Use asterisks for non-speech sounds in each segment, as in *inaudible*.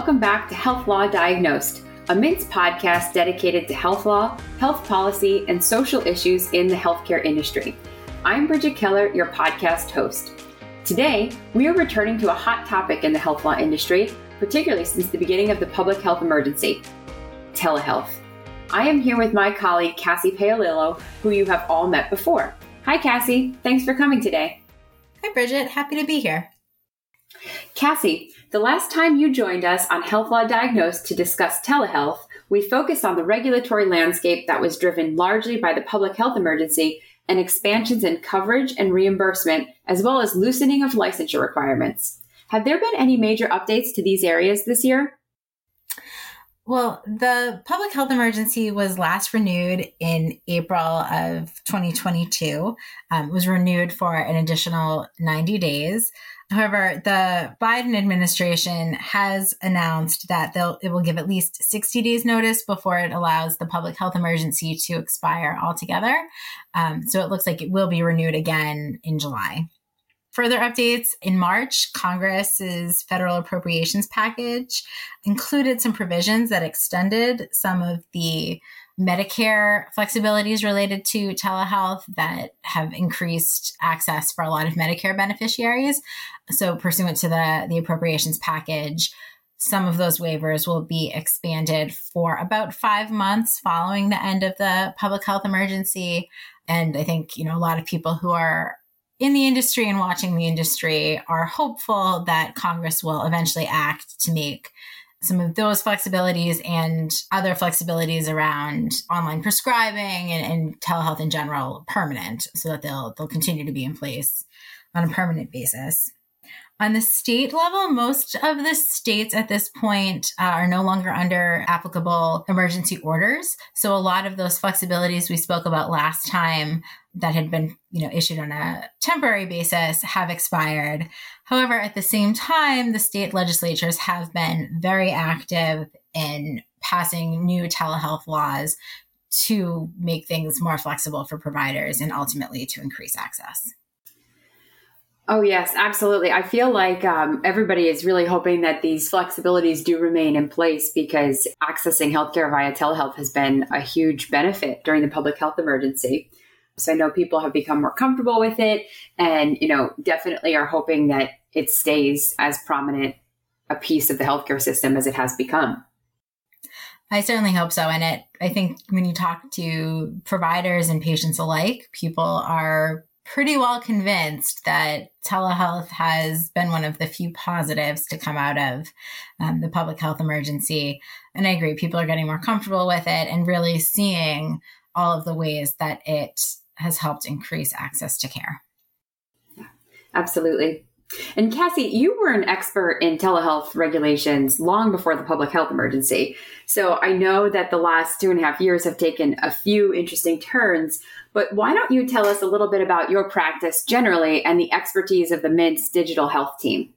welcome back to Health Law Diagnosed, a Mintz podcast dedicated to health law, health policy, and social issues in the healthcare industry. I'm Bridget Keller, your podcast host. Today, we are returning to a hot topic in the health law industry, particularly since the beginning of the public health emergency telehealth. I am here with my colleague, Cassie Paolillo, who you have all met before. Hi, Cassie. Thanks for coming today. Hi, Bridget. Happy to be here. Cassie, the last time you joined us on Health Law Diagnosed to discuss telehealth, we focused on the regulatory landscape that was driven largely by the public health emergency and expansions in coverage and reimbursement, as well as loosening of licensure requirements. Have there been any major updates to these areas this year? Well, the public health emergency was last renewed in April of 2022. Um, was renewed for an additional 90 days. However, the Biden administration has announced that they'll it will give at least 60 days notice before it allows the public health emergency to expire altogether. Um, so it looks like it will be renewed again in July. Further updates in March, Congress's federal appropriations package included some provisions that extended some of the Medicare flexibilities related to telehealth that have increased access for a lot of Medicare beneficiaries. So, pursuant to the, the appropriations package, some of those waivers will be expanded for about five months following the end of the public health emergency. And I think, you know, a lot of people who are in the industry and watching the industry are hopeful that Congress will eventually act to make some of those flexibilities and other flexibilities around online prescribing and, and, telehealth in general permanent so that they'll they'll continue to be in place on a permanent basis. On the state level, most of the states at this point uh, are no longer under applicable emergency orders. So a lot of those flexibilities we spoke about last time that had been, you know, issued on a temporary basis have expired. However, at the same time, the state legislatures have been very active in passing new telehealth laws to make things more flexible for providers and ultimately to increase access. Oh, yes, absolutely. I feel like um, everybody is really hoping that these flexibilities do remain in place because accessing healthcare via telehealth has been a huge benefit during the public health emergency. So I know people have become more comfortable with it and, you know, definitely are hoping that it stays as prominent a piece of the healthcare system as it has become. I certainly hope so. And it, I think when you talk to providers and patients alike, people are pretty well convinced that telehealth has been one of the few positives to come out of um, the public health emergency. And I agree, people are getting more comfortable with it and really seeing all of the ways that it has helped increase access to care. Yeah, absolutely. And Cassie, you were an expert in telehealth regulations long before the public health emergency. So I know that the last two and a half years have taken a few interesting turns, but why don't you tell us a little bit about your practice generally and the expertise of the Mintz digital health team?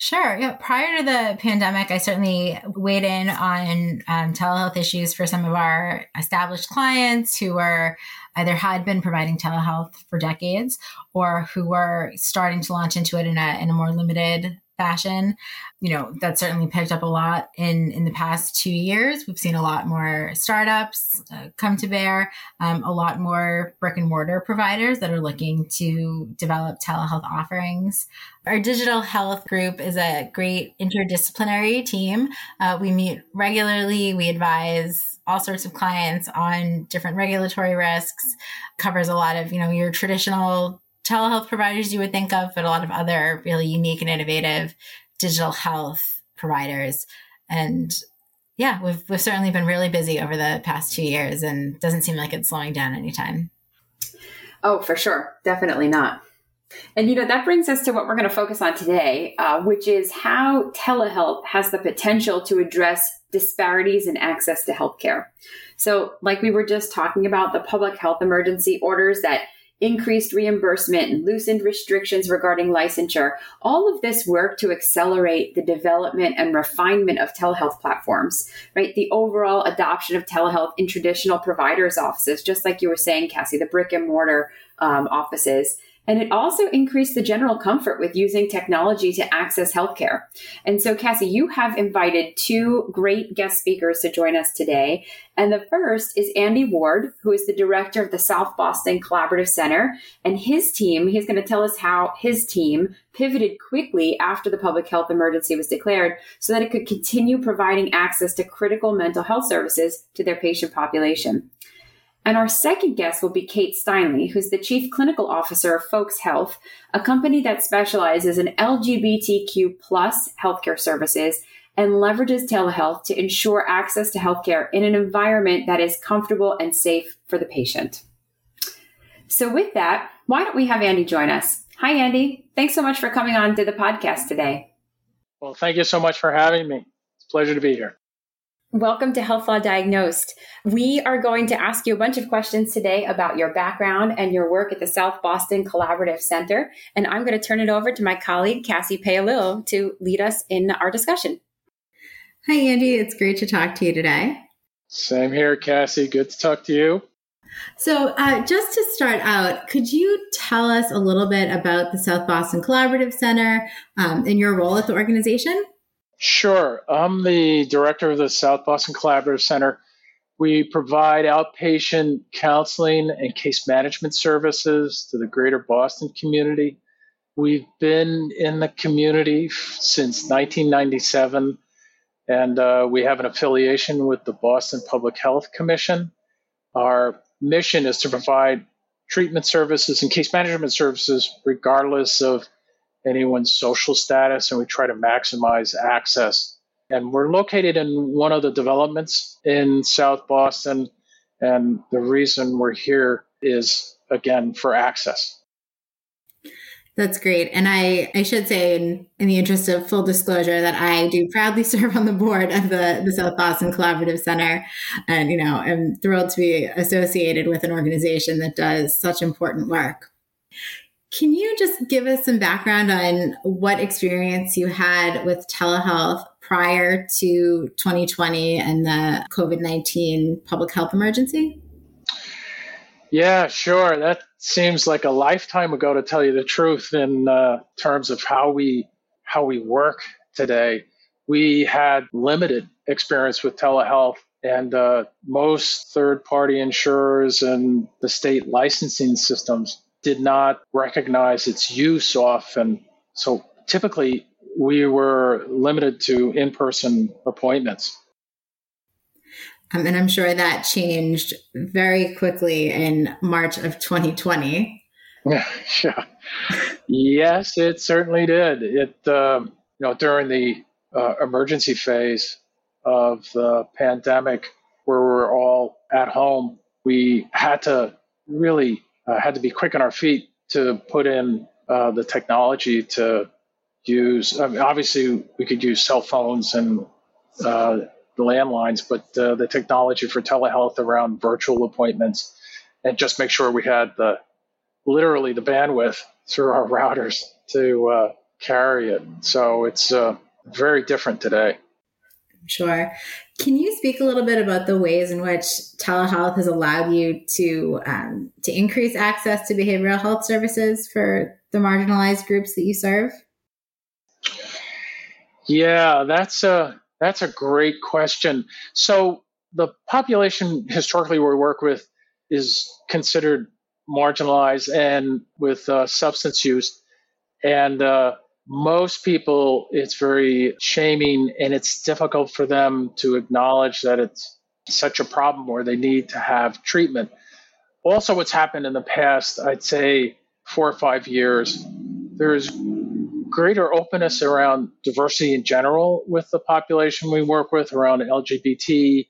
Sure. Yeah. Prior to the pandemic, I certainly weighed in on um, telehealth issues for some of our established clients who were either had been providing telehealth for decades or who were starting to launch into it in a, in a more limited fashion. You know, that's certainly picked up a lot in, in the past two years. We've seen a lot more startups uh, come to bear, um, a lot more brick and mortar providers that are looking to develop telehealth offerings. Our digital health group is a great interdisciplinary team. Uh, we meet regularly, we advise all sorts of clients on different regulatory risks, covers a lot of, you know, your traditional telehealth providers you would think of, but a lot of other really unique and innovative digital health providers. And yeah, we've, we've certainly been really busy over the past two years and doesn't seem like it's slowing down anytime. Oh, for sure. Definitely not. And you know, that brings us to what we're going to focus on today, uh, which is how telehealth has the potential to address disparities in access to healthcare. So, like we were just talking about, the public health emergency orders that increased reimbursement and loosened restrictions regarding licensure, all of this work to accelerate the development and refinement of telehealth platforms, right? The overall adoption of telehealth in traditional providers' offices, just like you were saying, Cassie, the brick and mortar um, offices And it also increased the general comfort with using technology to access healthcare. And so, Cassie, you have invited two great guest speakers to join us today. And the first is Andy Ward, who is the director of the South Boston Collaborative Center. And his team, he's going to tell us how his team pivoted quickly after the public health emergency was declared so that it could continue providing access to critical mental health services to their patient population. And our second guest will be Kate Steinley, who's the Chief Clinical Officer of Folx Health, a company that specializes in LGBTQ plus healthcare services and leverages telehealth to ensure access to healthcare in an environment that is comfortable and safe for the patient. So, with that, why don't we have Andy join us? Hi, Andy. Thanks so much for coming on to the podcast today. Well, thank you so much for having me. It's a pleasure to be here. Welcome to Health Law Diagnosed. We are going to ask you a bunch of questions today about your background and your work at the South Boston Collaborative Center. And I'm going to turn it over to my colleague, Cassie Paolillo, to lead us in our discussion. Hi, Andy. It's great to talk to you today. Same here, Cassie. Good to talk to you. So, uh, just to start out, could you tell us a little bit about the South Boston Collaborative Center um, and your role at the organization? Sure. I'm the director of the South Boston Collaborative Center. We provide outpatient counseling and case management services to the greater Boston community. We've been in the community since 1997, and uh, we have an affiliation with the Boston Public Health Commission. Our mission is to provide treatment services and case management services regardless of anyone's social status, and we try to maximize access. And we're located in one of the developments in South Boston. And the reason we're here is, again, for access. That's great. And I, I should say, in, in the interest of full disclosure, that I do proudly *laughs* serve on the board of the, the South Boston Collaborative Center. And, you know, I'm thrilled to be associated with an organization that does such important work. Can you just give us some background on what experience you had with telehealth prior to 2020 and the COVID 19 public health emergency? Yeah, sure. That seems like a lifetime ago, to tell you the truth, in uh, terms of how we how we work today. We had limited experience with telehealth, and uh, most third-party insurers and the state licensing systems did not recognize its use often. So typically, we were limited to in person appointments. Um, and I'm sure that changed very quickly in March of 2020. *laughs* Yeah, yes, it certainly did. It, uh, you know, during the uh, emergency phase of the pandemic, where we're all at home, we had to really uh, had to be quick on our feet to put in uh, the technology to use. I mean, obviously, we could use cell phones and uh, landlines, but uh, the technology for telehealth around virtual appointments, and just make sure we had the literally the bandwidth through our *laughs* routers to uh, carry it. So it's uh, very different today. Sure. Can you speak a little bit about the ways in which telehealth has allowed you to um, to increase access to behavioral health services for the marginalized groups that you serve? Yeah, that's a that's a great question. So the population historically we work with is considered marginalized and with uh, substance use, and uh, most people, it's very shaming and it's difficult for them to acknowledge that it's such a problem where they need to have treatment. Also, what's happened in the past, I'd say four or five years, there's greater openness around diversity in general with the population we work with, around LGBT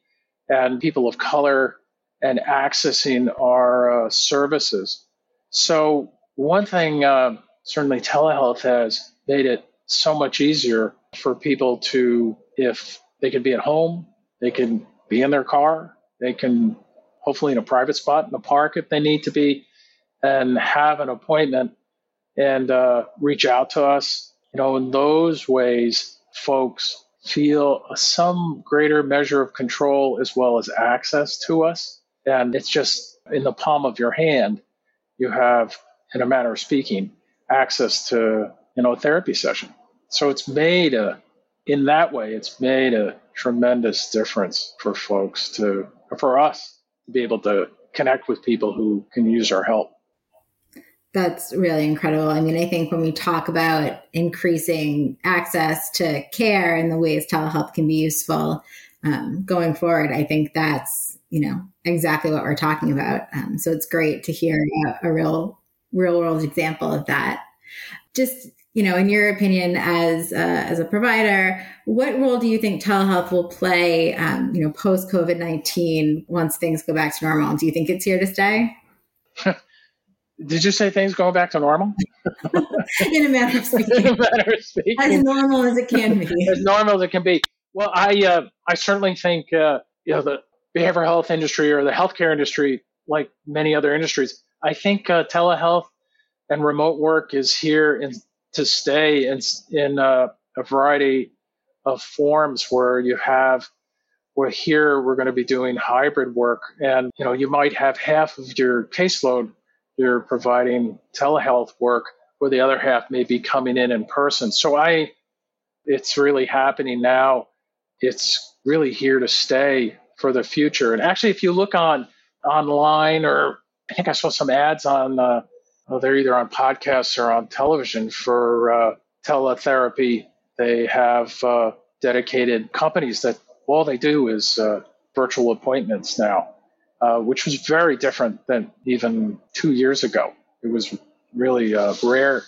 and people of color, and accessing our uh, services. So, one thing uh, certainly telehealth has made it so much easier for people to, if they can be at home, they can be in their car, they can hopefully in a private spot in the park if they need to be, and have an appointment and uh, reach out to us. You know, in those ways, folks feel some greater measure of control as well as access to us. And it's just in the palm of your hand. You have in a manner of speaking, access to you know a therapy session. So it's made a in that way, it's made a tremendous difference for folks to for us to be able to connect with people who can use our help. That's really incredible. I mean, I think when we talk about increasing access to care and the ways telehealth can be useful um, going forward, I think that's you know exactly what we're talking about. Um, so it's great to hear a, a real real world example of that. Just you know, in your opinion, as as a provider, what role do you think telehealth will play, um, you know, post COVID nineteen once things go back to normal? Do you think it's here to stay? *laughs* Did you say things going back to normal? *laughs* in a matter of speaking. *laughs* in a matter of speaking. As normal as it can be. as normal as it can be. Well, I uh, I certainly think uh, you know the behavioral health industry or the healthcare industry, like many other industries, I think uh, telehealth and remote work is here in to stay in in a, a variety of forms where you have where here we're going to be doing hybrid work and you know you might have half of your caseload you're providing telehealth work where the other half may be coming in in person. So i it's really happening now. It's really here to stay for the future. And actually if you look on online or i think i saw some ads on uh, well, they're either on podcasts or on television for uh, teletherapy. They have uh, dedicated companies that all they do is uh, virtual appointments now, uh, which was very different than even two years ago. It was really uh, rare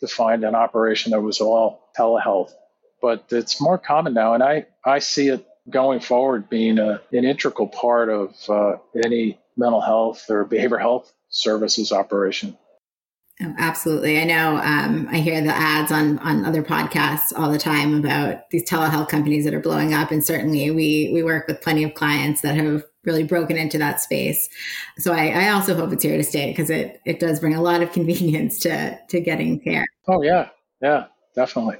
to find an operation that was all telehealth, but it's more common now, and I, I see it going forward being a, an integral part of uh, any mental health or behavioral health services operation. Oh, absolutely. I know um, I hear the ads on on other podcasts all the time about these telehealth companies that are blowing up, and certainly we we work with plenty of clients that have really broken into that space. So I, I also hope it's here to stay because it it does bring a lot of *laughs* convenience to to getting care. Oh yeah, yeah, definitely.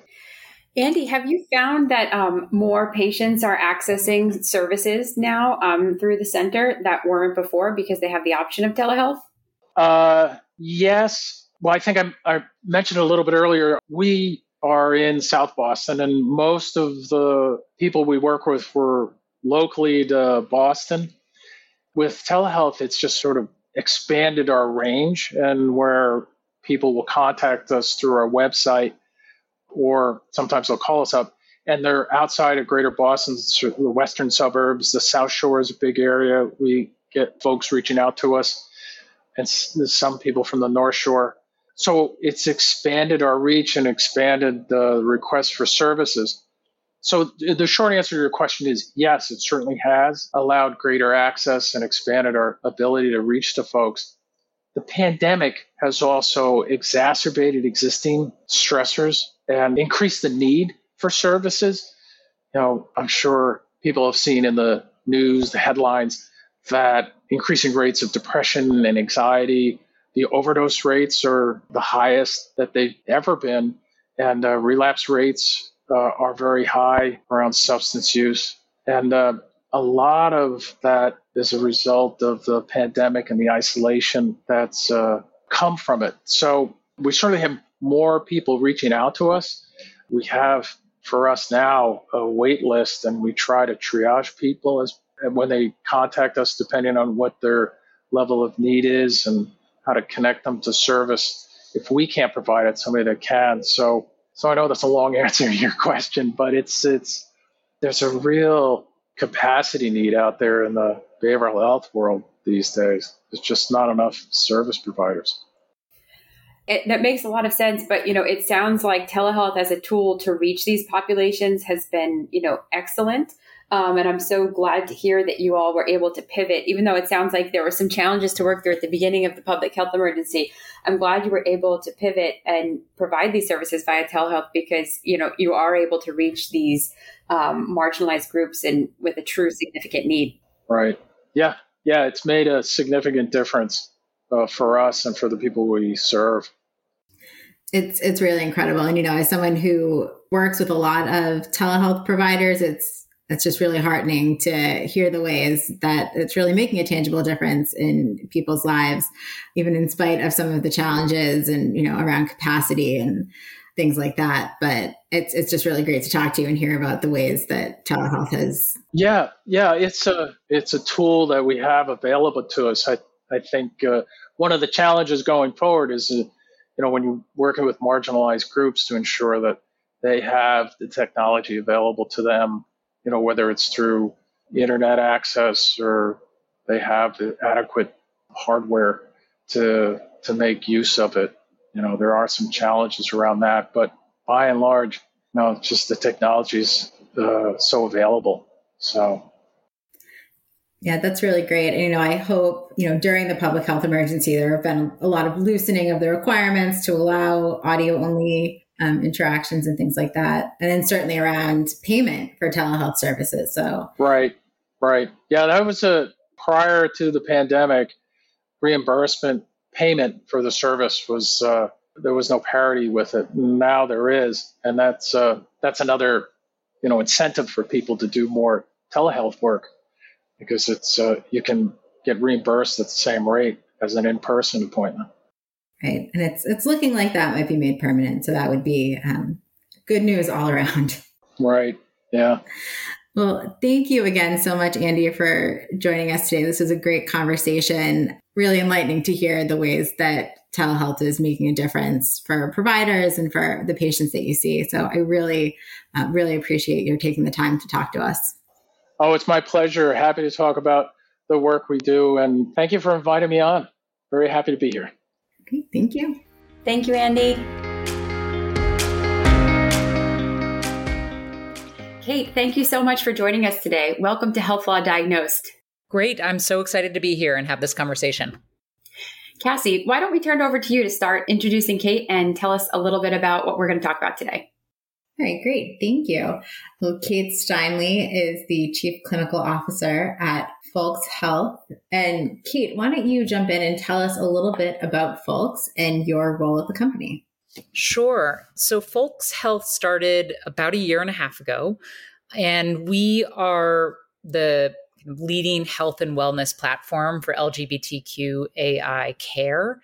Andy, have you found that um, more patients are accessing services now um, through the center that weren't before because they have the option of telehealth? Uh, yes, well, I think I, I mentioned a little bit earlier. We are in South Boston, and most of the people we work with were locally to Boston. With telehealth, it's just sort of expanded our range and where people will contact us through our website or sometimes they'll call us up and they're outside of greater Boston, the western suburbs, the South Shore is a big area. We get folks reaching out to us and some people from the North Shore. So it's expanded our reach and expanded the request for services. So the short answer to your question is yes, it certainly has allowed greater access and expanded our ability to reach to folks. The pandemic has also exacerbated existing stressors and increased the need for services. You know, I'm sure people have seen in the news, the headlines, that increasing rates of depression and anxiety the overdose rates are the highest that they've ever been, and uh, relapse rates uh, are very high around substance use. And uh, a lot of that is a result of the pandemic and the isolation that's uh, come from it. So we certainly have more people reaching out to us. We have for us now a wait list, and we try to triage people as when they contact us, depending on what their level of need is and how to connect them to service. If we can't provide it, somebody that can. So, so I know that's a long *laughs* answer to your question, but it's it's there's a real capacity need out there in the behavioral health world these days. There's just not enough service providers. It, that makes a lot of sense, but you know, it sounds like telehealth as a tool to reach these populations has been, you know, excellent. Um, and I'm so glad to hear that you all were able to pivot, even though it sounds like there were some challenges to work through at the beginning of the public health emergency. I'm glad you were able to pivot and provide these services via telehealth because you know you are able to reach these um, marginalized groups and with a true significant need. Right. Yeah. Yeah. It's made a significant difference uh, for us and for the people we serve. It's it's really incredible, and you know, as someone who works with a lot of telehealth providers, it's it's just really heartening to hear the ways that it's really making a tangible difference in people's lives, even in spite of some of the challenges and, you know, around capacity and things like that. But it's it's just really great to talk to you and hear about the ways that telehealth has. Yeah, yeah, it's a it's a tool that we have available to us. I I think uh, one of the challenges going forward is, uh, you know, when you're working with marginalized groups to ensure that they have the technology available to them you know, whether it's through internet access or they have the adequate hardware to to make use of it. You know, there are some challenges around that, but by and large, you know, just the technology is uh, so available. So. Yeah, that's really great. And, you know, I hope, you know, during the public health emergency, there have been a lot of loosening of the requirements to allow audio only um, interactions and things like that. And then certainly around payment for telehealth services. So, right, right. Yeah, that was a prior to the pandemic, reimbursement payment for the service was, uh, there was no parity with it. Now there is. And that's, uh, that's another, you know, incentive for people to do more telehealth work because it's, uh, you can get reimbursed at the same rate as an in-person appointment right? And it's it's looking like that might be made permanent. So that would be um, good news all *laughs* around. Right. Yeah. Well, thank you again so much, Andy, for joining us today. This was a great conversation. Really enlightening to hear the ways that telehealth is making a difference for providers and for the patients that you see. So I really, uh, really appreciate your taking the time to talk to us. Oh, it's my pleasure. Happy to talk about the work we do. And thank you for inviting me on. Very happy to be here. Okay, thank you. Thank you, Andy. Kate, thank you so much for joining us today. Welcome to Health Law Diagnosed. Great. I'm so excited to be here and have this conversation. Cassie, why don't we turn it over to you to start introducing Kate and tell us a little bit about what we're going to talk about today? All right, great. Thank you. Well, Kate Steinley is the Chief Clinical Officer at Folx Health. And Kate, why don't you jump in and tell us a little bit about Folx and your role at the company? Sure. So, Folx Health started about a year and a half ago, and we are the leading health and wellness platform for LGBTQAI care.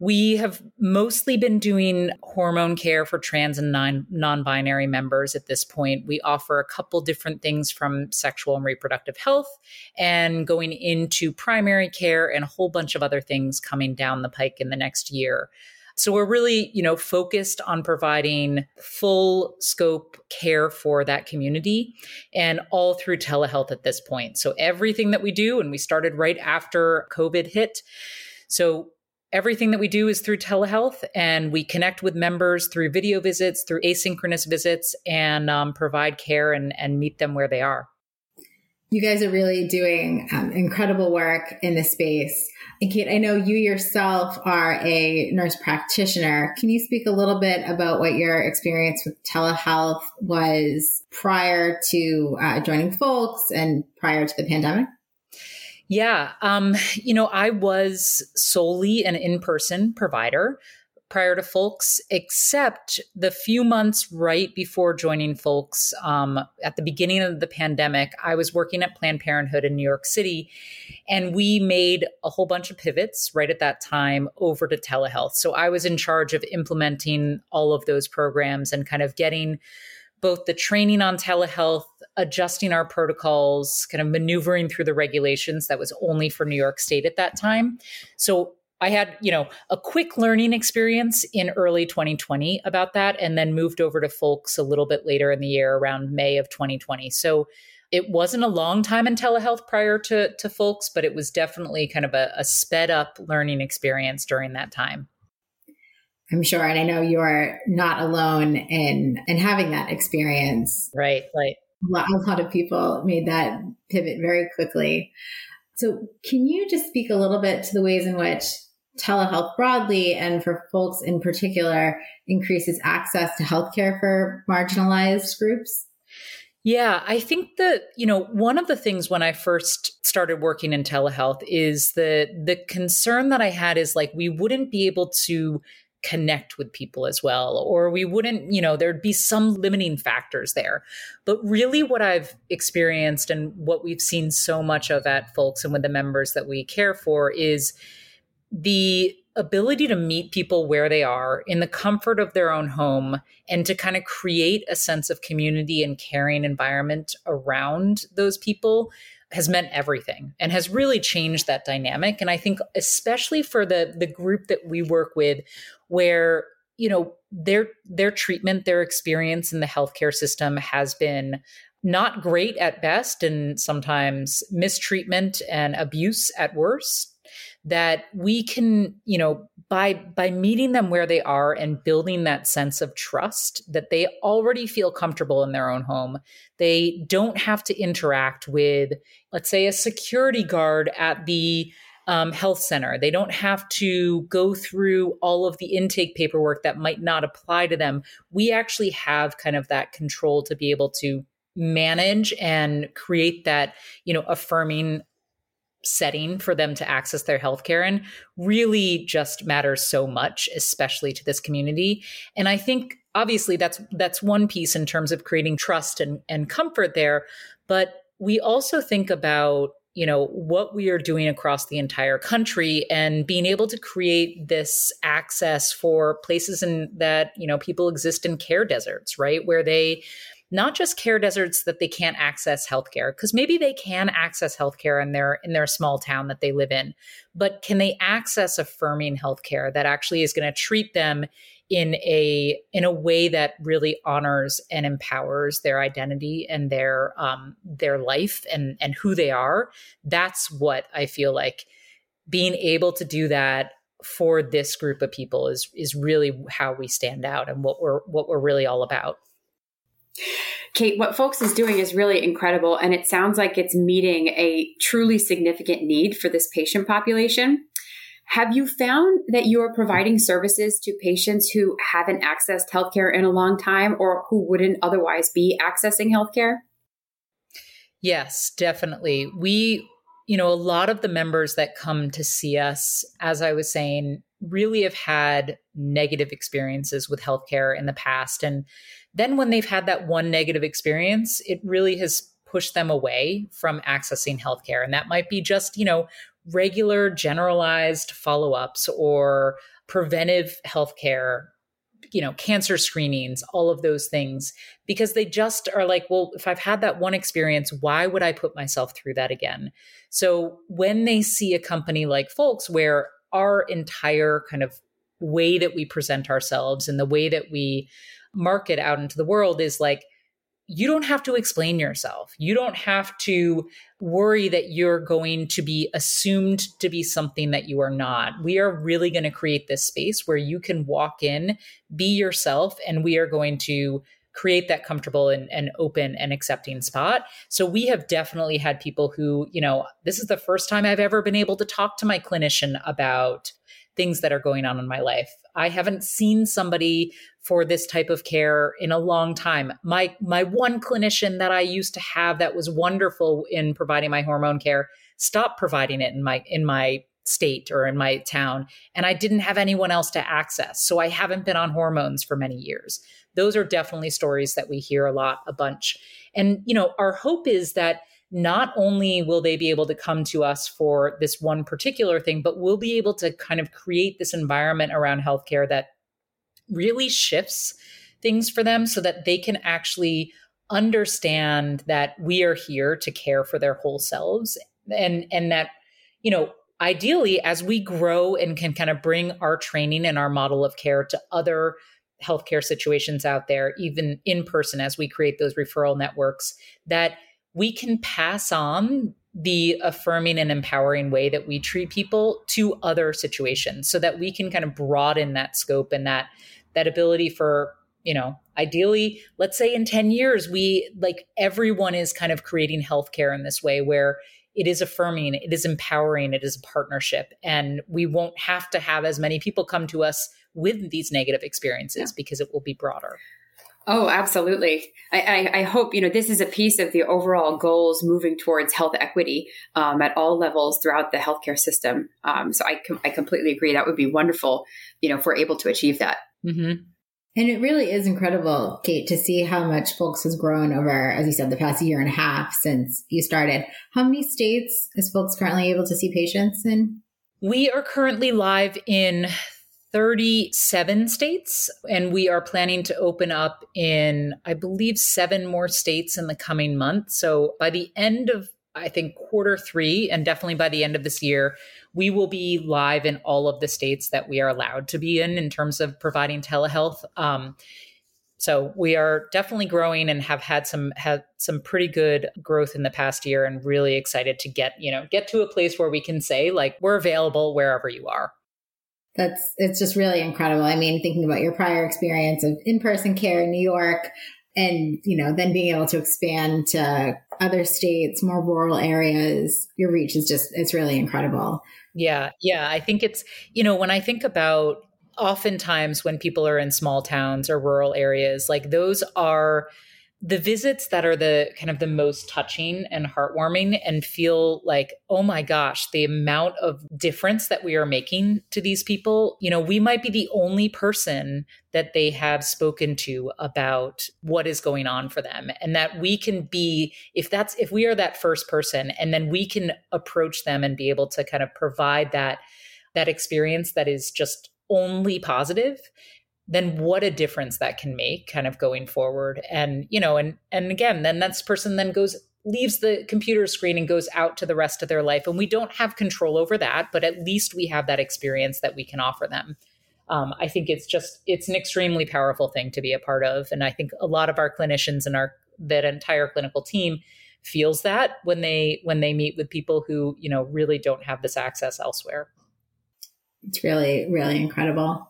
We have mostly been doing hormone care for trans and non binary members at this point. We offer a couple different things from sexual and reproductive health and going into primary care and a whole bunch of other things coming down the pike in the next year. So we're really, you know, focused on providing full scope care for that community and all through telehealth at this point. So everything that we do, and we started right after COVID hit. So Everything that we do is through telehealth, and we connect with members through video visits, through asynchronous visits, and um, provide care and, and meet them where they are. You guys are really doing um, incredible work in this space. And Kate, I know you yourself are a nurse practitioner. Can you speak a little bit about what your experience with telehealth was prior to uh, joining Folx and prior to the pandemic? Yeah. Um, you know, I was solely an in person provider prior to Folx, except the few months right before joining Folx um, at the beginning of the pandemic. I was working at Planned Parenthood in New York City, and we made a whole bunch of pivots right at that time over to telehealth. So I was in charge of implementing all of those programs and kind of getting both the training on telehealth, adjusting our protocols, kind of maneuvering through the regulations that was only for New York State at that time. So I had, you know, a quick learning experience in early 2020 about that and then moved over to Folx a little bit later in the year around May of 2020. So it wasn't a long time in telehealth prior to, to Folx, but it was definitely kind of a, a sped up learning experience during that time. I'm sure. And I know you're not alone in, in having that experience. Right, right. A lot, of people made that pivot very quickly. So can you just speak a little bit to the ways in which telehealth broadly and for Folx in particular increases access to healthcare for marginalized groups? Yeah, I think that, you know, one of the things when I first started working in telehealth is the the concern that I had is like we wouldn't be able to connect with people as well or we wouldn't you know there'd be some limiting factors there. But really what i've experienced and what we've seen so much of at Folx and with the members that we care for is the ability to meet people where they are in the comfort of their own home and to kind of create a sense of community and caring environment around those people has meant everything and has really changed that dynamic. And i think especially for the the group that we work with where you know their their treatment their experience in the healthcare system has been not great at best and sometimes mistreatment and abuse at worst that we can you know by by meeting them where they are and building that sense of trust that they already feel comfortable in their own home they don't have to interact with let's say a security guard at the um, health center. They don't have to go through all of the intake paperwork that might not apply to them. We actually have kind of that control to be able to manage and create that you know affirming setting for them to access their healthcare in really just matters so much especially to this community. And i think obviously that's that's one piece in terms of creating trust and, and comfort there. But we also think about you know what we are doing across the entire country and being able to create this access for places in that you know people exist in care deserts right? Where they not just care deserts that they can't access healthcare because maybe they can access healthcare in their in their small town that they live in but can they access affirming healthcare that actually is going to treat them in a in a way that really honors and empowers their identity and their um their life and and who they are? That's what i feel like being able to do that for this group of people is is really how we stand out and what we're what we're really all about Kate, what Folx is doing is really incredible, and it sounds like it's meeting a truly significant need for this patient population. Have you found that you are providing services to patients who haven't accessed healthcare in a long time or who wouldn't otherwise be accessing healthcare? Yes, definitely. We, you know, a lot of the members that come to see us, as I was saying, really have had negative experiences with healthcare in the past. And then when they've had that one negative experience, it really has pushed them away from accessing healthcare. And that might be just, you know, regular generalized follow-ups or preventive healthcare you know cancer screenings all of those things because they just are like well if i've had that one experience why would i put myself through that again so when they see a company like Folx where our entire kind of way that we present ourselves and the way that we market out into the world is like you don't have to explain yourself. You don't have to worry that you're going to be assumed to be something that you are not. We are really going to create this space where you can walk in, be yourself, and we are going to create that comfortable and, and open and accepting spot. So we have definitely had people who, you know, this is the first time I've ever been able to talk to my clinician about things that are going on in my life. I haven't seen somebody for this type of care in a long time. My my one clinician that I used to have that was wonderful in providing my hormone care stopped providing it in my in my state or in my town and I didn't have anyone else to access. So I haven't been on hormones for many years. Those are definitely stories that we hear a lot a bunch. And you know, our hope is that not only will they be able to come to us for this one particular thing, but we'll be able to kind of create this environment around healthcare that really shifts things for them so that they can actually understand that we are here to care for their whole selves and and that you know ideally as we grow and can kind of bring our training and our model of care to other healthcare situations out there even in person as we create those referral networks that we can pass on the affirming and empowering way that we treat people to other situations so that we can kind of broaden that scope and that that ability for you know ideally let's say in 10 years we like everyone is kind of creating healthcare in this way where it is affirming it is empowering it is a partnership and we won't have to have as many people come to us with these negative experiences yeah. because it will be broader Oh, absolutely. I, I, I, hope, you know, this is a piece of the overall goals moving towards health equity um, at all levels throughout the healthcare system. Um, so I, com- I completely agree. That would be wonderful, you know, if we're able to achieve that. Mm-hmm. And it really is incredible, Kate, to see how much Folx has grown over, as you said, the past year and a half since you started. How many states is Folx currently able to see patients in? We are currently live in 37 states, and we are planning to open up in, I believe, seven more states in the coming month. So by the end of, I think, quarter three, and definitely by the end of this year, we will be live in all of the states that we are allowed to be in in terms of providing telehealth. Um, so we are definitely growing and have had some had some pretty good growth in the past year and really excited to get, you know, get to a place where we can say like we're available wherever you are. That's it's just really incredible. I mean, thinking about your prior experience of in-person care in New York and, you know, then being able to expand to other states, more rural areas, your reach is just it's really incredible. Yeah, yeah. I think it's, you know, when I think about oftentimes when people are in small towns or rural areas, like those are the visits that are the kind of the most touching and heartwarming and feel like oh my gosh the amount of difference that we are making to these people. You know we might be the only person that they have spoken to about what is going on for them. And that we can be if that's if we are that first person and then we can approach them and be able to kind of provide that that experience that is just only positive then what a difference that can make kind of going forward. And you know and and again then that person then goes leaves the computer screen and goes out to the rest of their life. And we don't have control over that but at least we have that experience that we can offer them. Um, i think it's just it's an extremely powerful thing to be a part of. And i think a lot of our clinicians and our that entire clinical team feels that when they when they meet with people who you know really don't have this access elsewhere. It's really really incredible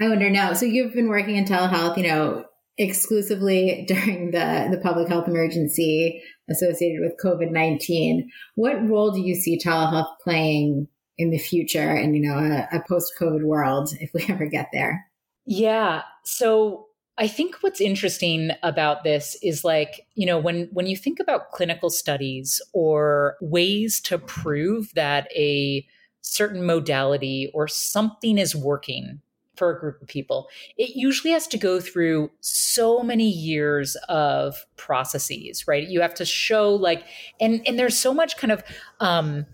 I wonder now. So you've been working in telehealth, you know, exclusively *laughs* during the, the public health emergency associated with COVID 19. What role do you see telehealth playing in the future and, you know, a, a post COVID world if we *laughs* ever get there? Yeah. So I think what's interesting about this is like, you know, when when you think about clinical studies or ways to prove that a certain modality or something is working for a group of people, it usually has to go through so many years of processes, right? You have to show like, and and there's so much kind of, um,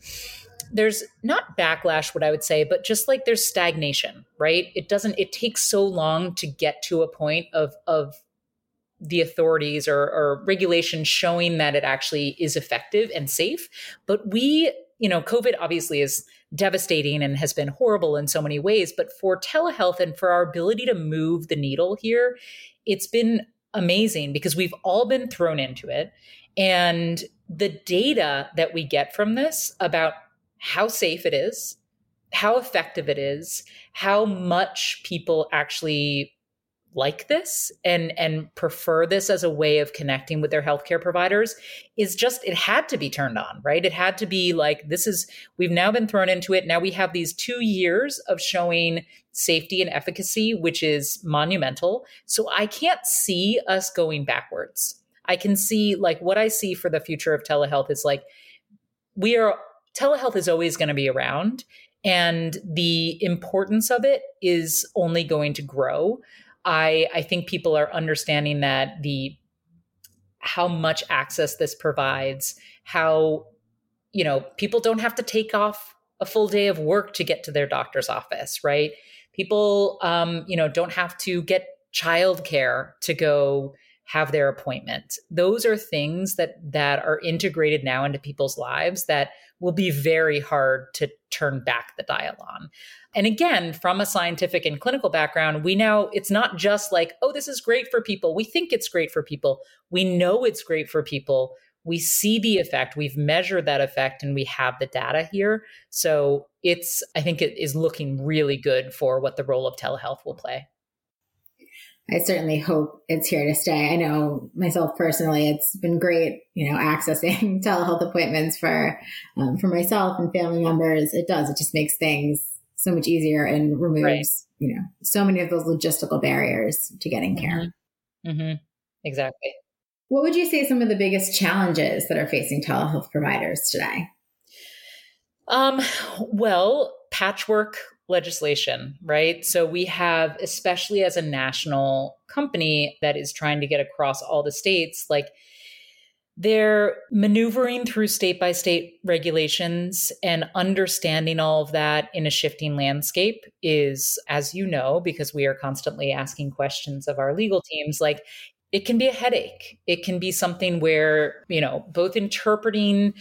there's not backlash, what I would say, but just like there's stagnation, right? It doesn't. It takes so long to get to a point of of the authorities or, or regulation showing that it actually is effective and safe. But we, you know, COVID obviously is devastating and has been horrible in so many ways. But for telehealth and for our ability to move the needle here, it's been amazing because we've all been thrown into it. And the data that we get from this about how safe it is, how effective it is, how much people actually like this and and prefer this as a way of connecting with their healthcare providers is just it had to be turned on right? It had to be like this is we've now been thrown into it. Now we have these 2 years of showing safety and efficacy which is monumental. So i can't see us going backwards. I can see like what i see for the future of telehealth is like we are telehealth is always going to be around and the importance of it is only going to grow I I think people are understanding that the how much access this provides, how you know, people don't have to take off a full day of work to get to their doctor's office, right? People um, you know, don't have to get childcare to go have their appointment. Those are things that that are integrated now into people's lives that will be very hard to turn back the dial on. And again, from a scientific and clinical background, we now, it's not just like, oh, this is great for people. We think it's great for people. We know it's great for people. We see the effect. We've measured that effect and we have the data here. So it's, I think it is looking really good for what the role of telehealth will play. I certainly hope it's here to stay. I know myself personally, it's been great, you know, *laughs* accessing telehealth appointments for um, for myself and family members. It does. It just makes things so much easier and removes, right. you know, so many of those logistical barriers to getting care. Mm-hmm. Mm-hmm. Exactly. What would you say some of the biggest challenges that are facing telehealth providers today? Um, well, patchwork legislation, right? So we have, especially as a national company that is trying to get across all the states, like they're maneuvering through state by state regulations and understanding all of that in a shifting landscape is, as you know, because we are constantly asking questions of our legal teams, like it can be a headache. It can be something where, you know, both interpreting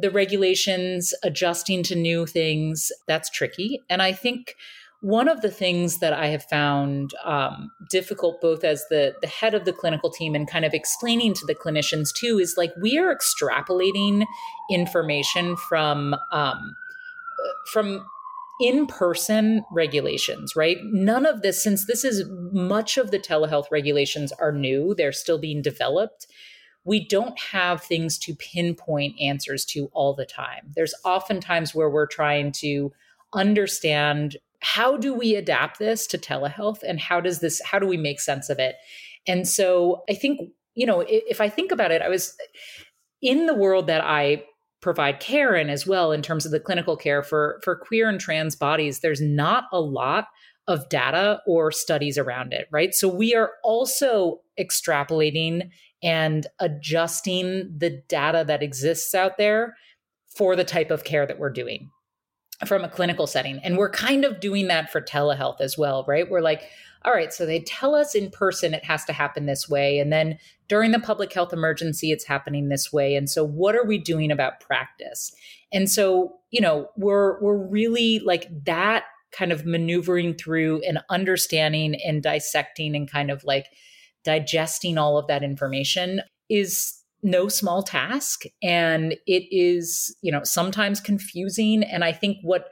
the regulations, adjusting to new things, that's tricky. And I think one of the things that I have found um, difficult, both as the the head of the clinical team and kind of explaining to the clinicians too, is like we are extrapolating information from um, from in person regulations, right? None of this, since this is much of the telehealth regulations are new, they're still being developed. We don't have things to pinpoint answers to all the time. There's often times where we're trying to understand how do we adapt this to telehealth and how does this how do we make sense of it and so i think you know if i think about it i was in the world that i provide care in as well in terms of the clinical care for for queer and trans bodies there's not a lot of data or studies around it right so we are also extrapolating and adjusting the data that exists out there for the type of care that we're doing from a clinical setting. And we're kind of doing that for telehealth as well, right? We're like, all right, so they tell us in person it has to happen this way. And then during the public health emergency, it's happening this way. And so what are we doing about practice? And so, you know, we're we're really like that kind of maneuvering through and understanding and dissecting and kind of like digesting all of that information is no small task. And it is you know sometimes confusing. And i think what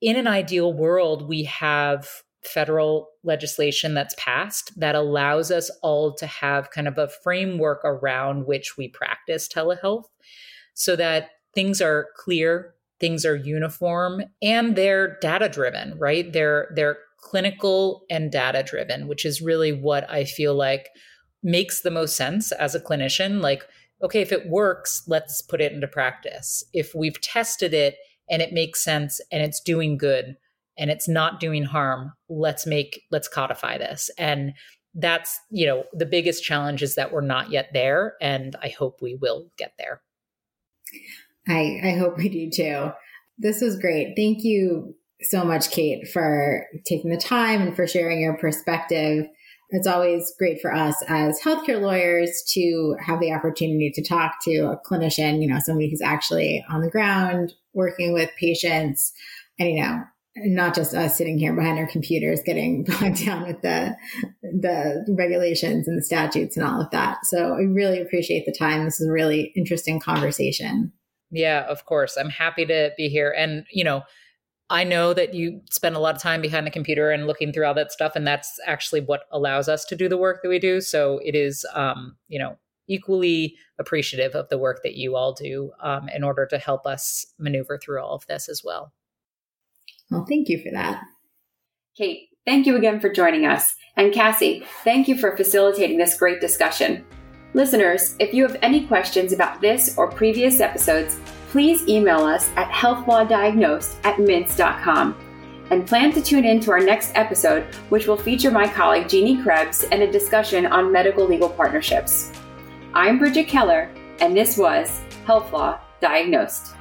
in an ideal world we have federal legislation that's passed that allows us all to have kind of a framework around which we practice telehealth so that things are clear things are uniform and they're data driven right they're they're clinical and data driven which is really what i feel like makes the most sense as a clinician like okay, if it works, let's put it into practice. If we've tested it and it makes sense and it's doing good and it's not doing harm, let's make, let's codify this. And that's, you know, the biggest challenge is that we're not yet there. And I hope we will get there. I, I hope we do too. This was great. Thank you so much, Kate, for taking the time and for sharing your perspective it's always great for us as healthcare lawyers to have the opportunity to talk to a clinician, you know, somebody who's actually on the ground working with patients and, you know, not just us sitting here behind our computers getting *laughs* bogged down with the the regulations and the statutes and all of that. So I really appreciate the time. This is a really interesting conversation. Yeah, of course. I'm happy to be here. And, you know, I know that you spend a lot of time behind the computer and looking through all that stuff, and that's actually what allows us to do the work that we do. So it is, um, you know, equally appreciative of the work that you all do um, in order to help us maneuver through all of this as well. Well, thank you for that. Kate, thank you again for joining us. And Cassie, thank you for facilitating this great discussion. Listeners, if you have any questions about this or previous episodes, please email us at healthlawdiagnosed at mintz.com and plan to tune in to our next episode, which will feature my colleague Jeannie Krebs and a discussion on medical legal partnerships. I'm Bridget Keller, and this was Health Law Diagnosed.